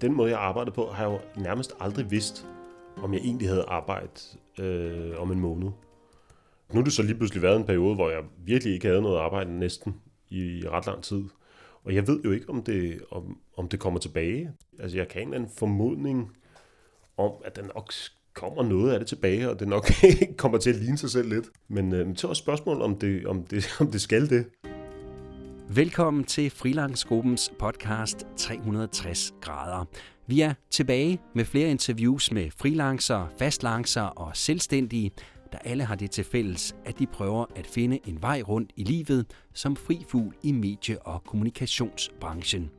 Den måde, jeg arbejdede på, har jeg jo nærmest aldrig vidst, om jeg egentlig havde arbejdet øh, om en måned. Nu er det så lige pludselig været en periode, hvor jeg virkelig ikke havde noget arbejde næsten i ret lang tid. Og jeg ved jo ikke, om det, om, om det kommer tilbage. Altså, jeg kan en eller anden formodning om, at der nok kommer noget af det tilbage, og det nok kommer til at ligne sig selv lidt. Men øh, det er også spørgsmål, om det, om, det, om det skal det. Velkommen til Frilangsgruppens podcast 360 grader. Vi er tilbage med flere interviews med freelancere, fastlancer og selvstændige, der alle har det til fælles, at de prøver at finde en vej rundt i livet som fri fugl i medie- og kommunikationsbranchen.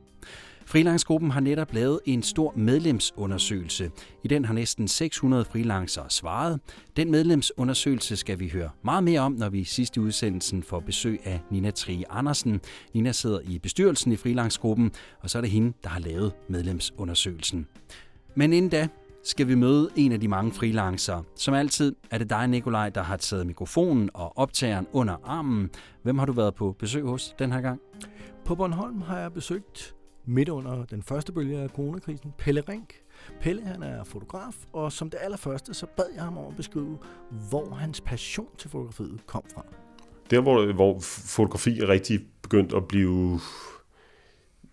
Freelancegruppen har netop lavet en stor medlemsundersøgelse. I den har næsten 600 freelancere svaret. Den medlemsundersøgelse skal vi høre meget mere om, når vi i sidste udsendelsen får besøg af Nina Trie Andersen. Nina sidder i bestyrelsen i Freelancegruppen, og så er det hende, der har lavet medlemsundersøgelsen. Men inden da skal vi møde en af de mange freelancere. Som altid er det dig, Nikolaj, der har taget mikrofonen og optageren under armen. Hvem har du været på besøg hos den her gang? På Bornholm har jeg besøgt midt under den første bølge af coronakrisen, Pelle Rink. Pelle han er fotograf, og som det allerførste, så bad jeg ham om at beskrive, hvor hans passion til fotografiet kom fra. Der, hvor, hvor fotografi er rigtig begyndt at blive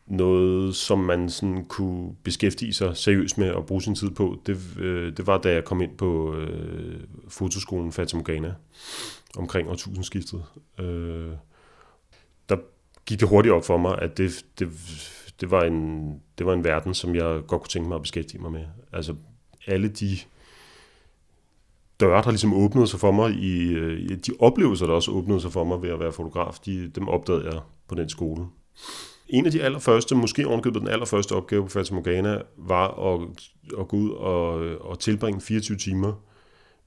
noget, som man sådan kunne beskæftige sig seriøst med og bruge sin tid på, det, øh, det var, da jeg kom ind på øh, fotoskolen Fatamorgana omkring årtusindskiftet. Øh, der gik det hurtigt op for mig, at det, det, det, var en, det var en verden, som jeg godt kunne tænke mig at beskæftige mig med. Altså alle de døre, der ligesom åbnede sig for mig, i, i de oplevelser, der også åbnede sig for mig ved at være fotograf, de, dem opdagede jeg på den skole. En af de allerførste, måske ovenkøbet den allerførste opgave på Fata Morgana, var at, at gå ud og, øh, og tilbringe 24 timer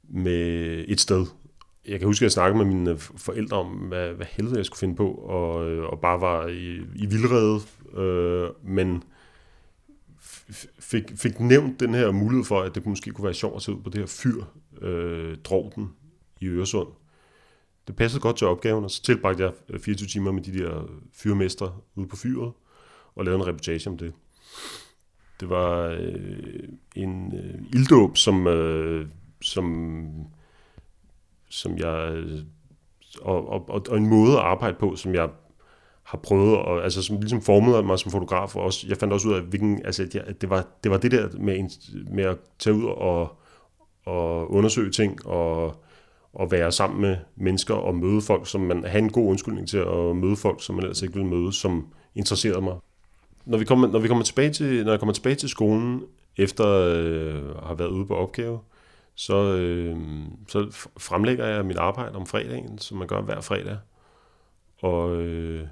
med et sted. Jeg kan huske, at jeg snakkede med mine forældre om, hvad, hvad helvede jeg skulle finde på, og, øh, og bare var i, i vildrede, øh, men fik, fik nævnt den her mulighed for, at det måske kunne være sjovt at se ud på det her fyr, øh, Drovden i Øresund. Det passede godt til opgaven, og så tilbragte jeg øh, 24 timer med de der fyrmestre ude på fyret, og lavede en reportage om det. Det var øh, en øh, ilddåb, som, øh, som, som jeg... Og, og, og en måde at arbejde på, som jeg har prøvet, og, altså som ligesom formede mig som fotograf, og også, jeg fandt også ud af, hvilken, altså, at, jeg, at det, var, det var det der med, med at tage ud og, og undersøge ting, og, og være sammen med mennesker, og møde folk, som man har en god undskyldning til at møde folk, som man ellers ikke ville møde, som interesserede mig. Når, vi kommer, når, vi kommer tilbage til, når jeg kommer tilbage til skolen, efter øh, at have været ude på opgave, så, øh, så fremlægger jeg mit arbejde om fredagen, som man gør hver fredag. Og øh,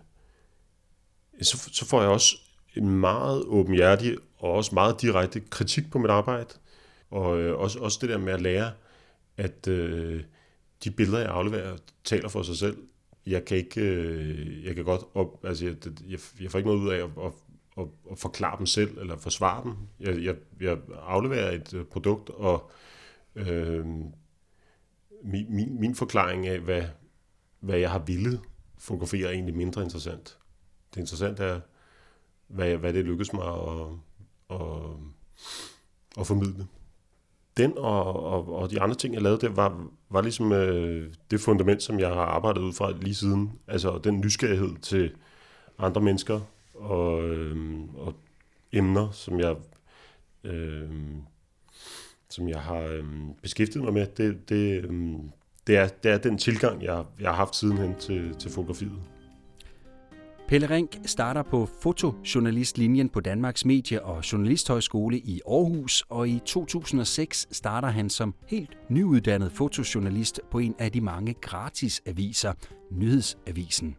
så, så får jeg også en meget åbenhjertig og også meget direkte kritik på mit arbejde. Og øh, også, også det der med at lære, at øh, de billeder, jeg afleverer, taler for sig selv. Jeg kan ikke, øh, jeg kan godt op, altså jeg, jeg, jeg får ikke noget ud af at, at, at, at forklare dem selv, eller forsvare dem. Jeg, jeg, jeg afleverer et øh, produkt, og øh, øh, min, min, min forklaring af, hvad, hvad jeg har ville fotografere, er egentlig mindre interessant det interessante er, hvad, hvad det lykkedes mig at, at, at formidle. Den og, og, og de andre ting, jeg lavede, det var, var ligesom øh, det fundament, som jeg har arbejdet ud fra lige siden. Altså den nysgerrighed til andre mennesker, og, øh, og, emner, som jeg, øh, som jeg har øh, beskæftiget mig med. Det, det, øh, det, er, det er den tilgang, jeg, jeg har haft sidenhen til, til fotografiet. Pelle Rink starter på fotojournalistlinjen på Danmarks Medie- og Journalisthøjskole i Aarhus, og i 2006 starter han som helt nyuddannet fotojournalist på en af de mange gratis aviser, Nyhedsavisen.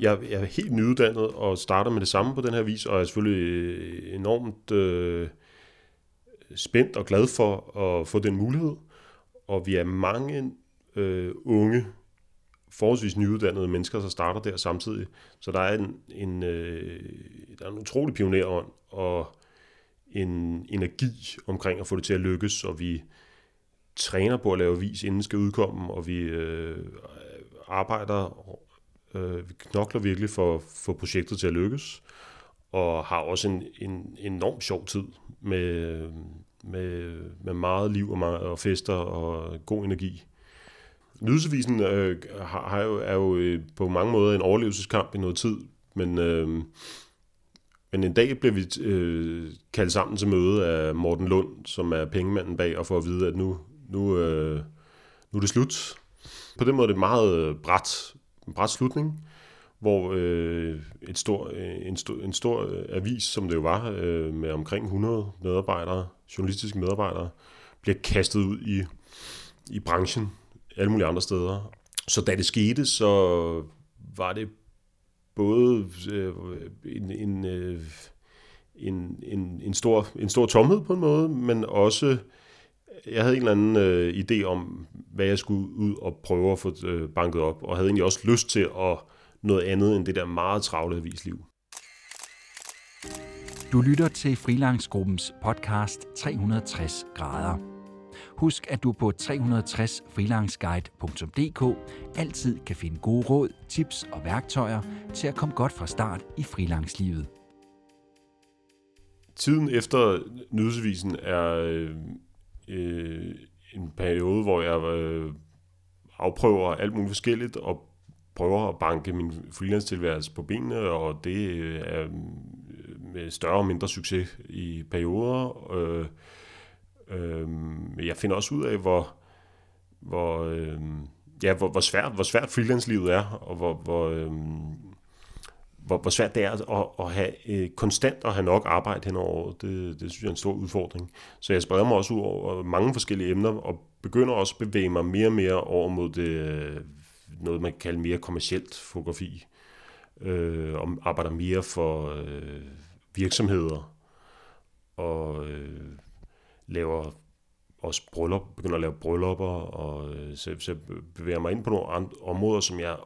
Jeg, jeg er helt nyuddannet og starter med det samme på den her vis, og er selvfølgelig øh, enormt øh, spændt og glad for at få den mulighed. Og vi er mange øh, unge forholdsvis nyuddannede mennesker, der starter der samtidig. Så der er en, en, øh, der er en utrolig pionerånd og en energi omkring at få det til at lykkes, og vi træner på at lave vis, inden skal udkomme, og vi øh, arbejder, øh, vi knokler virkelig for at få projektet til at lykkes, og har også en, en enorm sjov tid med, med, med meget liv og, meget, og fester og god energi. Nydelsevisen øh, har, har jo, er jo øh, på mange måder en overlevelseskamp i noget tid, men, øh, men en dag blev vi øh, kaldt sammen til møde af Morten Lund, som er pengemanden bag, og får at vide, at nu, nu, øh, nu er det slut. På den måde er det meget øh, bræt, en bræt slutning, hvor øh, et stor, øh, en, stor, en stor avis, som det jo var, øh, med omkring 100 medarbejdere, journalistiske medarbejdere, bliver kastet ud i, i branchen alle mulige andre steder. Så da det skete, så var det både øh, en, en, øh, en, en, en, stor, en stor tomhed på en måde, men også, jeg havde en eller anden øh, idé om, hvad jeg skulle ud og prøve at få øh, banket op, og havde egentlig også lyst til at noget andet end det der meget travle avisliv. Du lytter til Frilangsgruppens podcast 360 grader. Husk, at du på 360freelanceguide.dk altid kan finde gode råd, tips og værktøjer til at komme godt fra start i frilangslivet. Tiden efter nyhedsvisen er øh, øh, en periode, hvor jeg øh, afprøver alt muligt forskelligt og prøver at banke min freelance-tilværelse på benene, og det øh, er øh, med større og mindre succes i perioder. Øh, Øh, jeg finder også ud af, hvor, hvor, øh, ja, hvor, hvor, svært, hvor svært freelance-livet er, og hvor, hvor, øh, hvor, hvor svært det er at, at have øh, konstant at have nok arbejde hen over året. Det, det synes jeg er en stor udfordring. Så jeg spreder mig også ud over mange forskellige emner, og begynder også at bevæge mig mere og mere over mod det, øh, noget, man kan kalde mere kommercielt fotografi. Øh, og arbejder mere for øh, virksomheder og øh, laver også bryllup, begynder at lave bryllupper, og øh, så, så bevæger mig ind på nogle andre områder, som jeg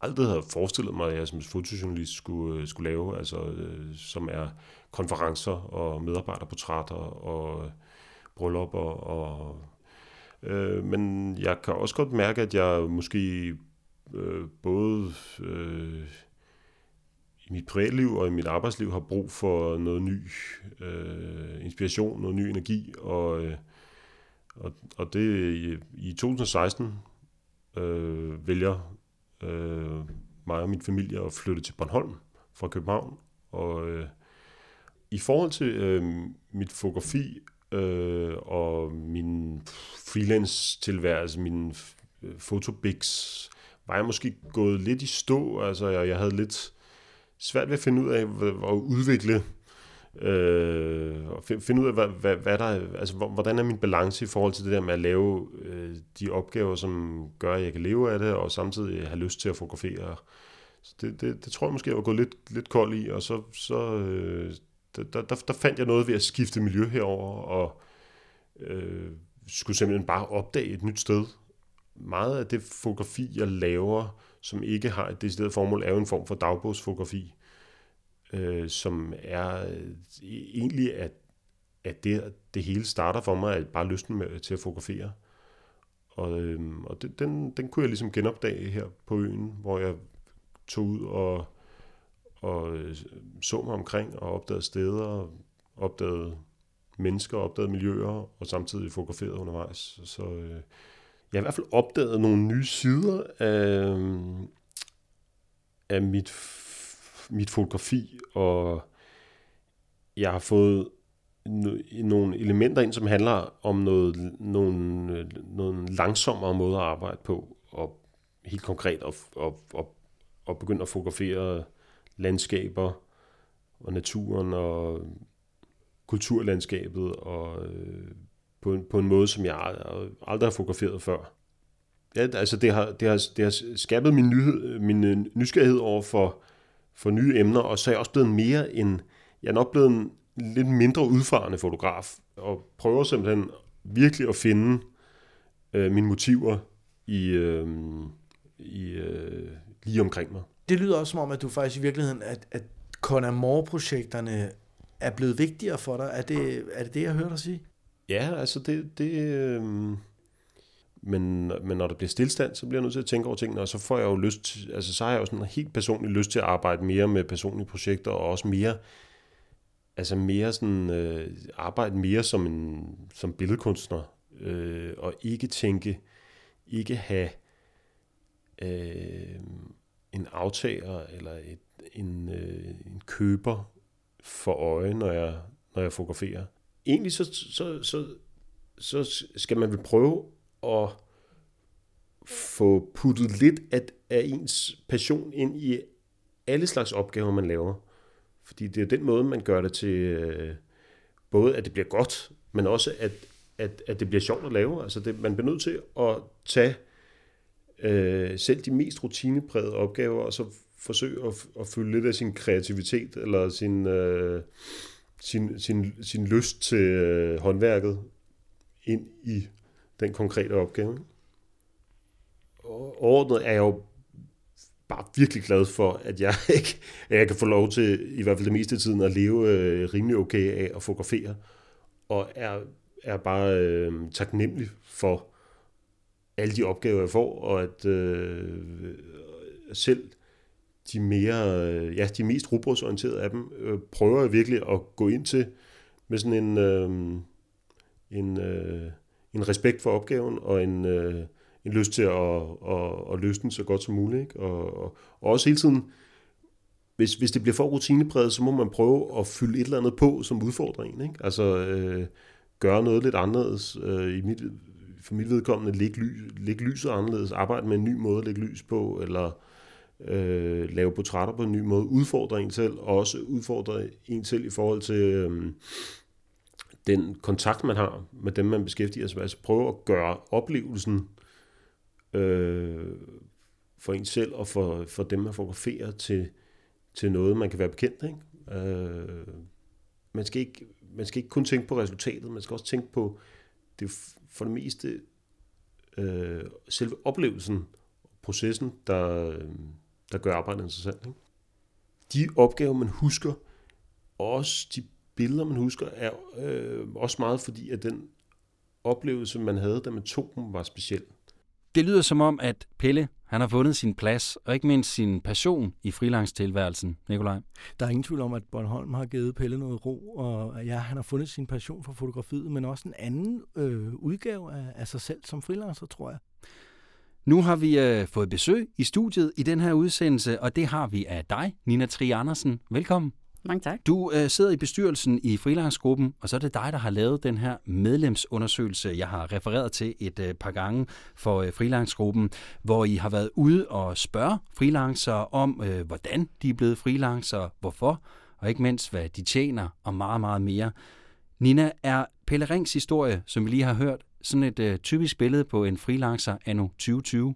aldrig havde forestillet mig, at jeg som fotojournalist skulle, øh, skulle lave, altså øh, som er konferencer og medarbejderportrætter og øh, bryllupper. Og, øh, men jeg kan også godt mærke, at jeg måske øh, både øh, i mit privatliv og i mit arbejdsliv har brug for noget ny øh, inspiration, noget ny energi, og, øh, og, og det i, i 2016 øh, vælger øh, mig og min familie at flytte til Bornholm fra København, og øh, i forhold til øh, mit fotografi øh, og min freelance-tilværelse, min øh, fotobiks, var jeg måske gået lidt i stå. Altså, jeg, jeg havde lidt svært ved at finde ud af at udvikle øh, og finde ud af, hvad, hvad, hvad der, altså, hvordan er min balance i forhold til det der med at lave øh, de opgaver, som gør, at jeg kan leve af det, og samtidig have lyst til at fotografere. Så det, det, det tror jeg måske, jeg var gået lidt, lidt kold i, og så, så øh, der, der, der fandt jeg noget ved at skifte miljø herover og øh, skulle simpelthen bare opdage et nyt sted. Meget af det fotografi, jeg laver, som ikke har et decideret formål, er jo en form for dagbogsfotografi, øh, som er øh, egentlig, at, at det, det hele starter for mig, at bare lysten med, til at fotografere. Og, øh, og det, den, den kunne jeg ligesom genopdage her på øen, hvor jeg tog ud og, og øh, så mig omkring og opdagede steder, opdagede mennesker, opdagede miljøer, og samtidig fotograferede undervejs. Så øh, jeg har i hvert fald opdaget nogle nye sider af, af mit, mit fotografi, og jeg har fået nogle elementer ind, som handler om noget, nogle, nogle langsommere måde at arbejde på, og helt konkret at, at, at, at begynde at fotografere landskaber og naturen og kulturlandskabet og øh, på, en, på en måde, som jeg aldrig har fotograferet før. Ja, altså det har, det har, det har skabet min, nyhed, min øh, nysgerrighed over for, for nye emner, og så er jeg også blevet mere en, jeg er nok blevet en lidt mindre udfarende fotograf, og prøver simpelthen virkelig at finde øh, mine motiver i, øh, i øh, lige omkring mig. Det lyder også som om, at du faktisk i virkeligheden, at, at Conamore-projekterne er blevet vigtigere for dig. Er det er det, det, jeg hører dig sige? Ja, altså det... det øh, men, men når der bliver stillstand, så bliver jeg nødt til at tænke over tingene, og så får jeg jo lyst, altså så har jeg jo sådan helt personligt lyst til at arbejde mere med personlige projekter, og også mere, altså mere sådan, øh, arbejde mere som en som billedkunstner, øh, og ikke tænke, ikke have øh, en aftager eller et, en, øh, en køber for øje, når jeg, når jeg fotograferer. Egentlig så, så, så, så skal man vel prøve at få puttet lidt af, af ens passion ind i alle slags opgaver, man laver. Fordi det er den måde, man gør det til, øh, både at det bliver godt, men også at, at, at det bliver sjovt at lave. Altså det, man bliver nødt til at tage øh, selv de mest rutineprægede opgaver, og så forsøge at, at fylde lidt af sin kreativitet, eller sin, øh, sin, sin, sin lyst til øh, håndværket ind i den konkrete opgave. Og overordnet er jeg jo bare virkelig glad for, at jeg ikke at jeg kan få lov til, i hvert fald det meste af tiden, at leve øh, rimelig okay af at fotografere. Og er, er bare øh, taknemmelig for alle de opgaver, jeg får, og at øh, selv de mere, øh, ja, de mest robotsorienterede af dem, øh, prøver jeg virkelig at gå ind til med sådan en, øh, en, øh, en respekt for opgaven og en, øh, en lyst til at, at, at løse den så godt som muligt. Ikke? Og, og, og også hele tiden, hvis, hvis det bliver for rutinepræget, så må man prøve at fylde et eller andet på som udfordring. Ikke? Altså øh, gøre noget lidt anderledes. Øh, i mit, for mit vedkommende lægge, ly, lægge lyset anderledes, arbejde med en ny måde at lægge lys på, eller øh, lave portrætter på en ny måde, udfordre en selv, og også udfordre en selv i forhold til øh, den kontakt, man har med dem, man beskæftiger sig med. Altså prøve at gøre oplevelsen øh, for en selv og for, for dem, man fotograferer til, til noget, man kan være bekendt. Ikke? Øh, man, skal ikke, man skal ikke kun tænke på resultatet, man skal også tænke på det for det meste øh, selve oplevelsen, processen, der, øh, der gør arbejdet interessant. Ikke? De opgaver, man husker, også de billeder, man husker, er øh, også meget fordi, at den oplevelse, man havde, da man tog dem, var speciel. Det lyder som om, at Pelle han har fundet sin plads, og ikke mindst sin passion i frilangstilværelsen, Nikolaj. Der er ingen tvivl om, at Bornholm har givet Pelle noget ro, og ja, han har fundet sin passion for fotografiet, men også en anden øh, udgave af, af sig selv som frilancer, tror jeg. Nu har vi øh, fået besøg i studiet i den her udsendelse, og det har vi af dig, Nina Tri Andersen. Velkommen. Mange tak. Du øh, sidder i bestyrelsen i freelancegruppen, og så er det dig, der har lavet den her medlemsundersøgelse, jeg har refereret til et øh, par gange for øh, freelancegruppen, hvor I har været ude og spørge freelancere om, øh, hvordan de er blevet freelancere, hvorfor, og ikke mindst, hvad de tjener, og meget, meget mere. Nina, er Pelle Rings historie, som vi lige har hørt, sådan et øh, typisk billede på en freelancer anno 2020?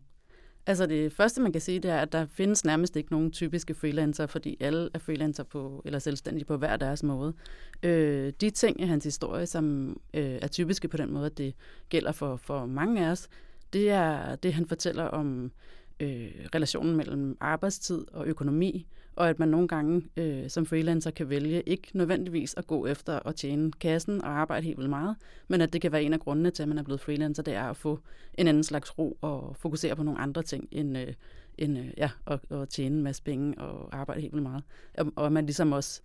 Altså det første, man kan sige, det er, at der findes nærmest ikke nogen typiske freelancer, fordi alle er freelancer på, eller selvstændige på hver deres måde. Øh, de ting i hans historie, som øh, er typiske på den måde, at det gælder for, for mange af os, det er det, han fortæller om øh, relationen mellem arbejdstid og økonomi, og at man nogle gange øh, som freelancer kan vælge ikke nødvendigvis at gå efter at tjene kassen og arbejde helt vildt meget, men at det kan være en af grundene til, at man er blevet freelancer, det er at få en anden slags ro og fokusere på nogle andre ting end, øh, end øh, ja, at, at tjene en masse penge og arbejde helt vildt meget. Og, og man ligesom også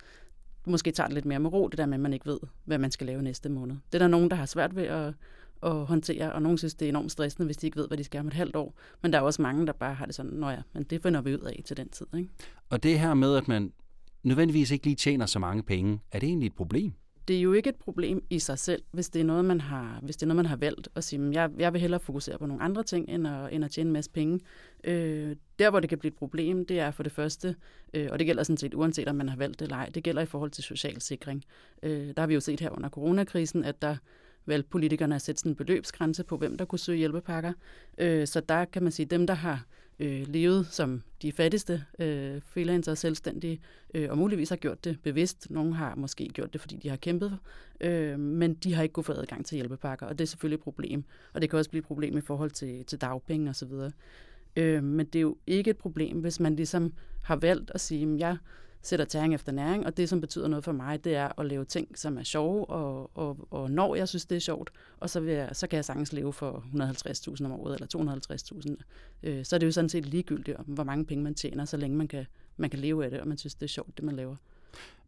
måske tager det lidt mere med ro, det der med, at man ikke ved, hvad man skal lave næste måned. Det er der nogen, der har svært ved at, at håndtere, og nogen synes, det er enormt stressende, hvis de ikke ved, hvad de skal om et halvt år. Men der er også mange, der bare har det sådan, nå ja, men det finder vi ud af til den tid. Ikke? Og det her med, at man nødvendigvis ikke lige tjener så mange penge. Er det egentlig et problem? det er jo ikke et problem i sig selv, hvis det er noget, man har, hvis det er noget, man har valgt at sige, jeg, jeg vil hellere fokusere på nogle andre ting, end at, end at tjene en masse penge. Øh, der, hvor det kan blive et problem, det er for det første, øh, og det gælder sådan set uanset, om man har valgt det eller ej, det gælder i forhold til social sikring. Øh, der har vi jo set her under coronakrisen, at der valgte politikerne at sætte sådan en beløbsgrænse på, hvem der kunne søge hjælpepakker. Øh, så der kan man sige, dem, der har øh, levet som de fattigste øh, freelancer og selvstændige, øh, og muligvis har gjort det bevidst. Nogle har måske gjort det, fordi de har kæmpet, øh, men de har ikke kunnet få adgang til hjælpepakker, og det er selvfølgelig et problem. Og det kan også blive et problem i forhold til, til dagpenge osv. Øh, men det er jo ikke et problem, hvis man ligesom har valgt at sige, at jeg sætter tæring efter næring, og det, som betyder noget for mig, det er at lave ting, som er sjove, og, og, og når jeg synes, det er sjovt, og så, vil jeg, så kan jeg sagtens leve for 150.000 om året, eller 250.000. Øh, så er det jo sådan set ligegyldigt, om hvor mange penge man tjener, så længe man kan, man kan leve af det, og man synes, det er sjovt, det man laver.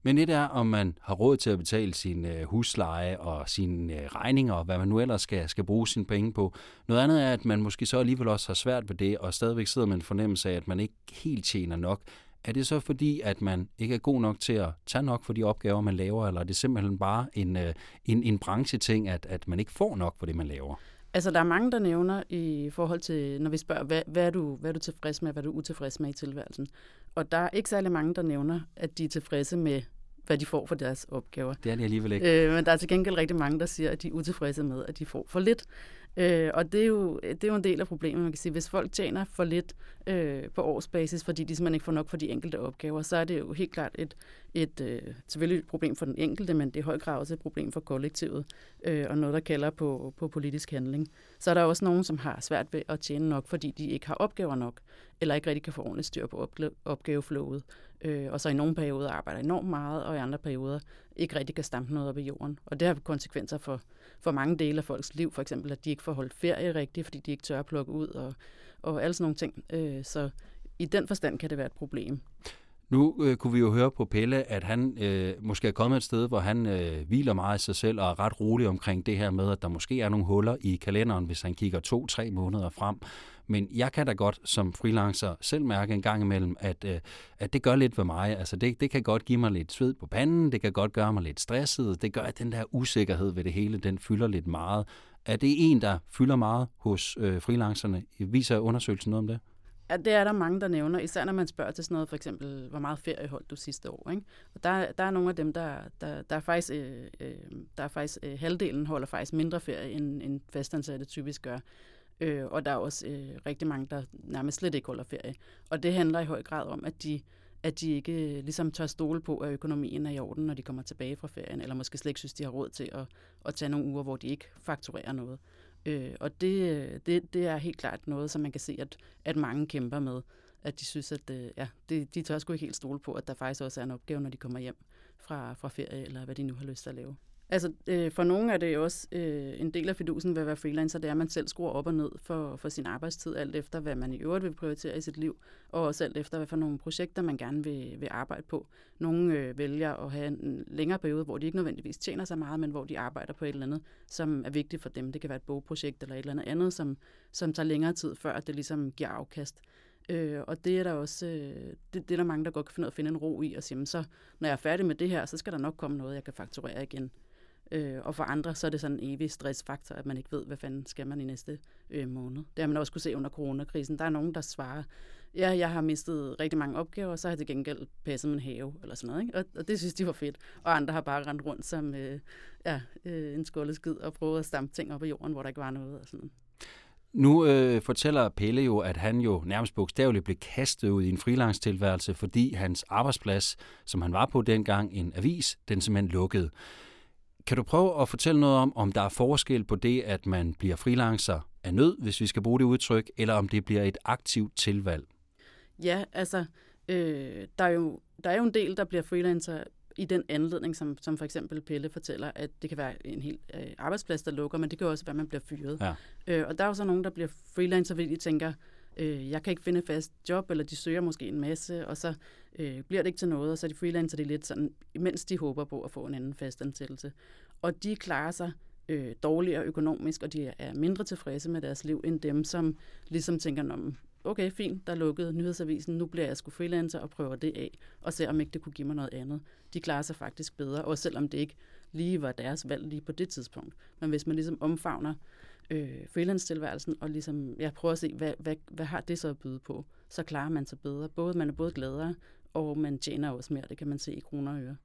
Men et er, om man har råd til at betale sin øh, husleje og sine øh, regninger, og hvad man nu ellers skal, skal bruge sine penge på. Noget andet er, at man måske så alligevel også har svært ved det, og stadigvæk sidder med en fornemmelse af, at man ikke helt tjener nok. Er det så fordi, at man ikke er god nok til at tage nok for de opgaver, man laver, eller er det simpelthen bare en, øh, en, en brancheting, at, at man ikke får nok for det, man laver? Altså, der er mange, der nævner i forhold til, når vi spørger, hvad, hvad, er du, hvad er du tilfreds med, hvad er du utilfreds med i tilværelsen? Og der er ikke særlig mange, der nævner, at de er tilfredse med, hvad de får for deres opgaver. Det er de alligevel ikke. Øh, men der er til gengæld rigtig mange, der siger, at de er utilfredse med, at de får for lidt. Øh, og det er, jo, det er jo en del af problemet, man kan sige. Hvis folk tjener for lidt øh, på årsbasis, fordi de simpelthen ikke får nok for de enkelte opgaver, så er det jo helt klart et, et øh, selvfølgelig et problem for den enkelte, men det er i høj grad også et problem for kollektivet, øh, og noget, der kalder på, på politisk handling. Så er der også nogen, som har svært ved at tjene nok, fordi de ikke har opgaver nok, eller ikke rigtig kan få ordentligt styr på opgaveflowet, øh, og så i nogle perioder arbejder enormt meget, og i andre perioder ikke rigtig kan stampe noget op i jorden. Og det har konsekvenser for, for mange dele af folks liv, for eksempel at de ikke får holdt ferie rigtigt, fordi de ikke tør at plukke ud, og, og alle sådan nogle ting. Øh, så i den forstand kan det være et problem. Nu øh, kunne vi jo høre på Pelle, at han øh, måske er kommet et sted, hvor han øh, hviler meget i sig selv og er ret rolig omkring det her med, at der måske er nogle huller i kalenderen, hvis han kigger to-tre måneder frem. Men jeg kan da godt som freelancer selv mærke en gang imellem, at, øh, at det gør lidt ved mig. Altså det, det kan godt give mig lidt sved på panden, det kan godt gøre mig lidt stresset, det gør, at den der usikkerhed ved det hele, den fylder lidt meget. Er det en, der fylder meget hos øh, freelancerne? Viser undersøgelsen noget om det? Ja, det er der mange, der nævner, især når man spørger til sådan noget, for eksempel, hvor meget ferie holdt du sidste år. Ikke? Og der, der er nogle af dem, der, der, der er faktisk, øh, øh, der er faktisk øh, halvdelen holder faktisk mindre ferie, end, end fastansatte typisk gør. Øh, og der er også øh, rigtig mange, der nærmest slet ikke holder ferie. Og det handler i høj grad om, at de, at de ikke øh, ligesom tør stole på, at økonomien er i orden, når de kommer tilbage fra ferien, eller måske slet ikke synes, de har råd til at, at tage nogle uger, hvor de ikke fakturerer noget. Øh, og det, det, det er helt klart noget, som man kan se, at, at mange kæmper med. At de synes, at øh, ja, de, de tør sgu ikke helt stole på, at der faktisk også er en opgave, når de kommer hjem fra, fra ferie, eller hvad de nu har lyst til at lave. Altså, øh, for nogle er det jo også øh, en del af fidusen ved at være freelancer, det er, at man selv skruer op og ned for, for sin arbejdstid, alt efter, hvad man i øvrigt vil prioritere i sit liv, og også alt efter, hvad for nogle projekter, man gerne vil, vil arbejde på. Nogle øh, vælger at have en længere periode, hvor de ikke nødvendigvis tjener så meget, men hvor de arbejder på et eller andet, som er vigtigt for dem. Det kan være et bogprojekt eller et eller andet andet, som, som tager længere tid, før det ligesom giver afkast. Øh, og det er der også øh, det, det er der mange, der godt kan finde, at finde en ro i, og sige, så når jeg er færdig med det her, så skal der nok komme noget, jeg kan fakturere igen. Øh, og for andre, så er det sådan en evig stressfaktor, at man ikke ved, hvad fanden skal man i næste øh, måned. Det har man også kunne se under coronakrisen. Der er nogen, der svarer, ja, jeg har mistet rigtig mange opgaver, og så har jeg til gengæld passet min have, eller sådan noget. Ikke? Og, og det synes de var fedt. Og andre har bare rendt rundt som øh, ja, øh, en skid og prøvet at stampe ting op i jorden, hvor der ikke var noget. Og sådan. Nu øh, fortæller Pelle jo, at han jo nærmest bogstaveligt blev kastet ud i en frilangstilværelse, fordi hans arbejdsplads, som han var på dengang, en avis, den simpelthen lukkede. Kan du prøve at fortælle noget om, om der er forskel på det, at man bliver freelancer af nød, hvis vi skal bruge det udtryk, eller om det bliver et aktivt tilvalg? Ja, altså, øh, der, er jo, der er jo en del, der bliver freelancer i den anledning, som, som for eksempel Pelle fortæller, at det kan være en hel øh, arbejdsplads, der lukker, men det kan også være, at man bliver fyret. Ja. Øh, og der er jo så nogen, der bliver freelancer, fordi de tænker, øh, jeg kan ikke finde fast job, eller de søger måske en masse, og så øh, bliver det ikke til noget, og så er de freelancer det lidt sådan, mens de håber på at få en anden fast ansættelse. Og de klarer sig øh, dårligere økonomisk, og de er mindre tilfredse med deres liv, end dem, som ligesom tænker, om okay, fint, der lukkede nyhedsavisen, nu bliver jeg sgu freelancer og prøver det af, og ser om ikke det kunne give mig noget andet. De klarer sig faktisk bedre, og selvom det ikke lige var deres valg lige på det tidspunkt. Men hvis man ligesom omfavner øh, freelance-tilværelsen, og ligesom, jeg prøver at se, hvad, hvad, hvad har det så at byde på, så klarer man sig bedre. Både, man er både gladere, og man tjener også mere, det kan man se i kroner og øre.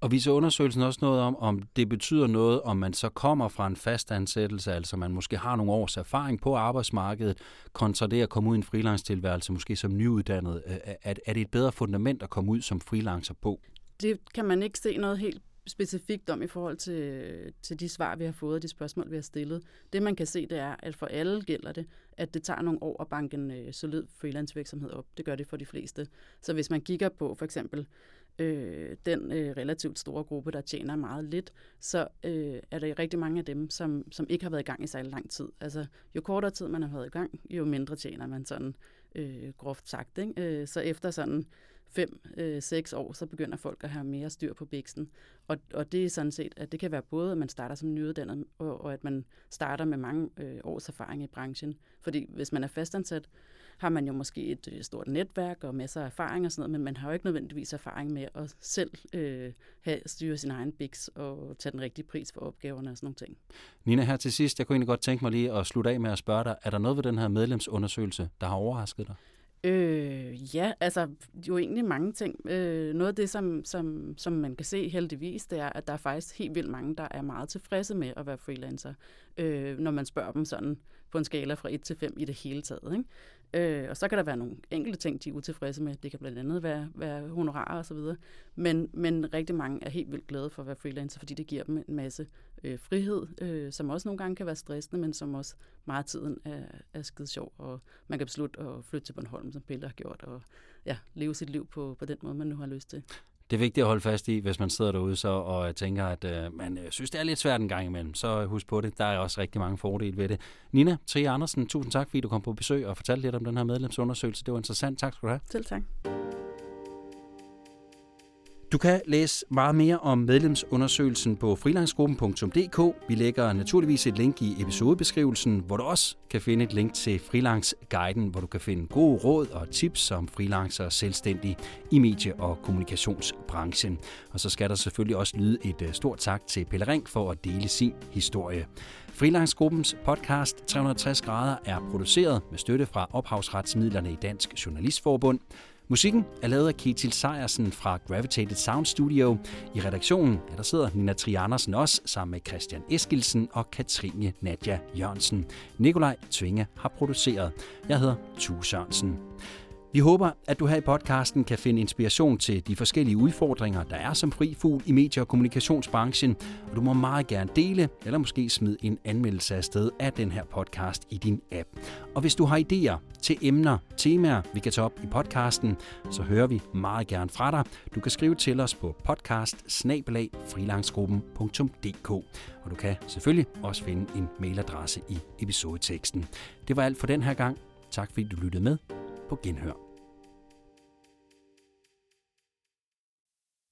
Og viser undersøgelsen også noget om, om det betyder noget, om man så kommer fra en fast ansættelse, altså man måske har nogle års erfaring på arbejdsmarkedet, kontra det at komme ud i en freelance-tilværelse, måske som nyuddannet. Er, er det et bedre fundament at komme ud som freelancer på? Det kan man ikke se noget helt specifikt om i forhold til, til de svar, vi har fået og de spørgsmål, vi har stillet. Det, man kan se, det er, at for alle gælder det, at det tager nogle år at banke en øh, solid freelance-virksomhed op. Det gør det for de fleste. Så hvis man kigger på for eksempel øh, den øh, relativt store gruppe, der tjener meget lidt, så øh, er der rigtig mange af dem, som, som ikke har været i gang i særlig lang tid. Altså, jo kortere tid man har været i gang, jo mindre tjener man sådan øh, groft sagt. Ikke? Øh, så efter sådan fem, øh, seks år, så begynder folk at have mere styr på bæksten. Og, og det er sådan set, at det kan være både, at man starter som nyuddannet, og, og at man starter med mange øh, års erfaring i branchen. Fordi hvis man er fastansat, har man jo måske et øh, stort netværk og masser af erfaring og sådan noget, men man har jo ikke nødvendigvis erfaring med at selv øh, have, styre sin egen biks og tage den rigtige pris for opgaverne og sådan nogle ting. Nina, her til sidst, jeg kunne egentlig godt tænke mig lige at slutte af med at spørge dig, er der noget ved den her medlemsundersøgelse, der har overrasket dig? Øh, ja, altså jo egentlig mange ting. Øh, noget af det, som, som, som man kan se heldigvis, det er, at der er faktisk helt vildt mange, der er meget tilfredse med at være freelancer, øh, når man spørger dem sådan på en skala fra 1 til 5 i det hele taget. Ikke? Øh, og så kan der være nogle enkelte ting, de er utilfredse med. Det kan blandt andet være, være honorarer osv. Men, men rigtig mange er helt vildt glade for at være freelancer, fordi det giver dem en masse øh, frihed, øh, som også nogle gange kan være stressende, men som også meget af tiden er, er skide sjov. Og man kan beslutte at flytte til Bornholm, som Pelle har gjort, og ja, leve sit liv på, på den måde, man nu har lyst til det er vigtigt at holde fast i, hvis man sidder derude så og tænker, at øh, man øh, synes, det er lidt svært en gang imellem. Så husk på det. Der er også rigtig mange fordele ved det. Nina Trier Andersen, tusind tak, fordi du kom på besøg og fortalte lidt om den her medlemsundersøgelse. Det var interessant. Tak skal du have. Selv tak. Du kan læse meget mere om medlemsundersøgelsen på freelancegruppen.dk. Vi lægger naturligvis et link i episodebeskrivelsen, hvor du også kan finde et link til Freelance-guiden, hvor du kan finde gode råd og tips som freelancer og i medie- og kommunikationsbranchen. Og så skal der selvfølgelig også lyde et øh, stort tak til Pelle Ring for at dele sin historie. Freelancegruppens podcast 360 grader er produceret med støtte fra ophavsretsmidlerne i Dansk Journalistforbund. Musikken er lavet af Ketil Sejersen fra Gravitated Sound Studio. I redaktionen ja, der sidder Nina Triandersen også sammen med Christian Eskilsen og Katrine Nadja Jørgensen. Nikolaj Tvinge har produceret. Jeg hedder Tue Sørensen. Vi håber, at du her i podcasten kan finde inspiration til de forskellige udfordringer, der er som fri fugl i medie- og kommunikationsbranchen, og du må meget gerne dele, eller måske smide en anmeldelse af sted af den her podcast i din app. Og hvis du har idéer til emner, temaer, vi kan tage op i podcasten, så hører vi meget gerne fra dig. Du kan skrive til os på podcast og du kan selvfølgelig også finde en mailadresse i episodeteksten. Det var alt for den her gang. Tak fordi du lyttede med. På genhør.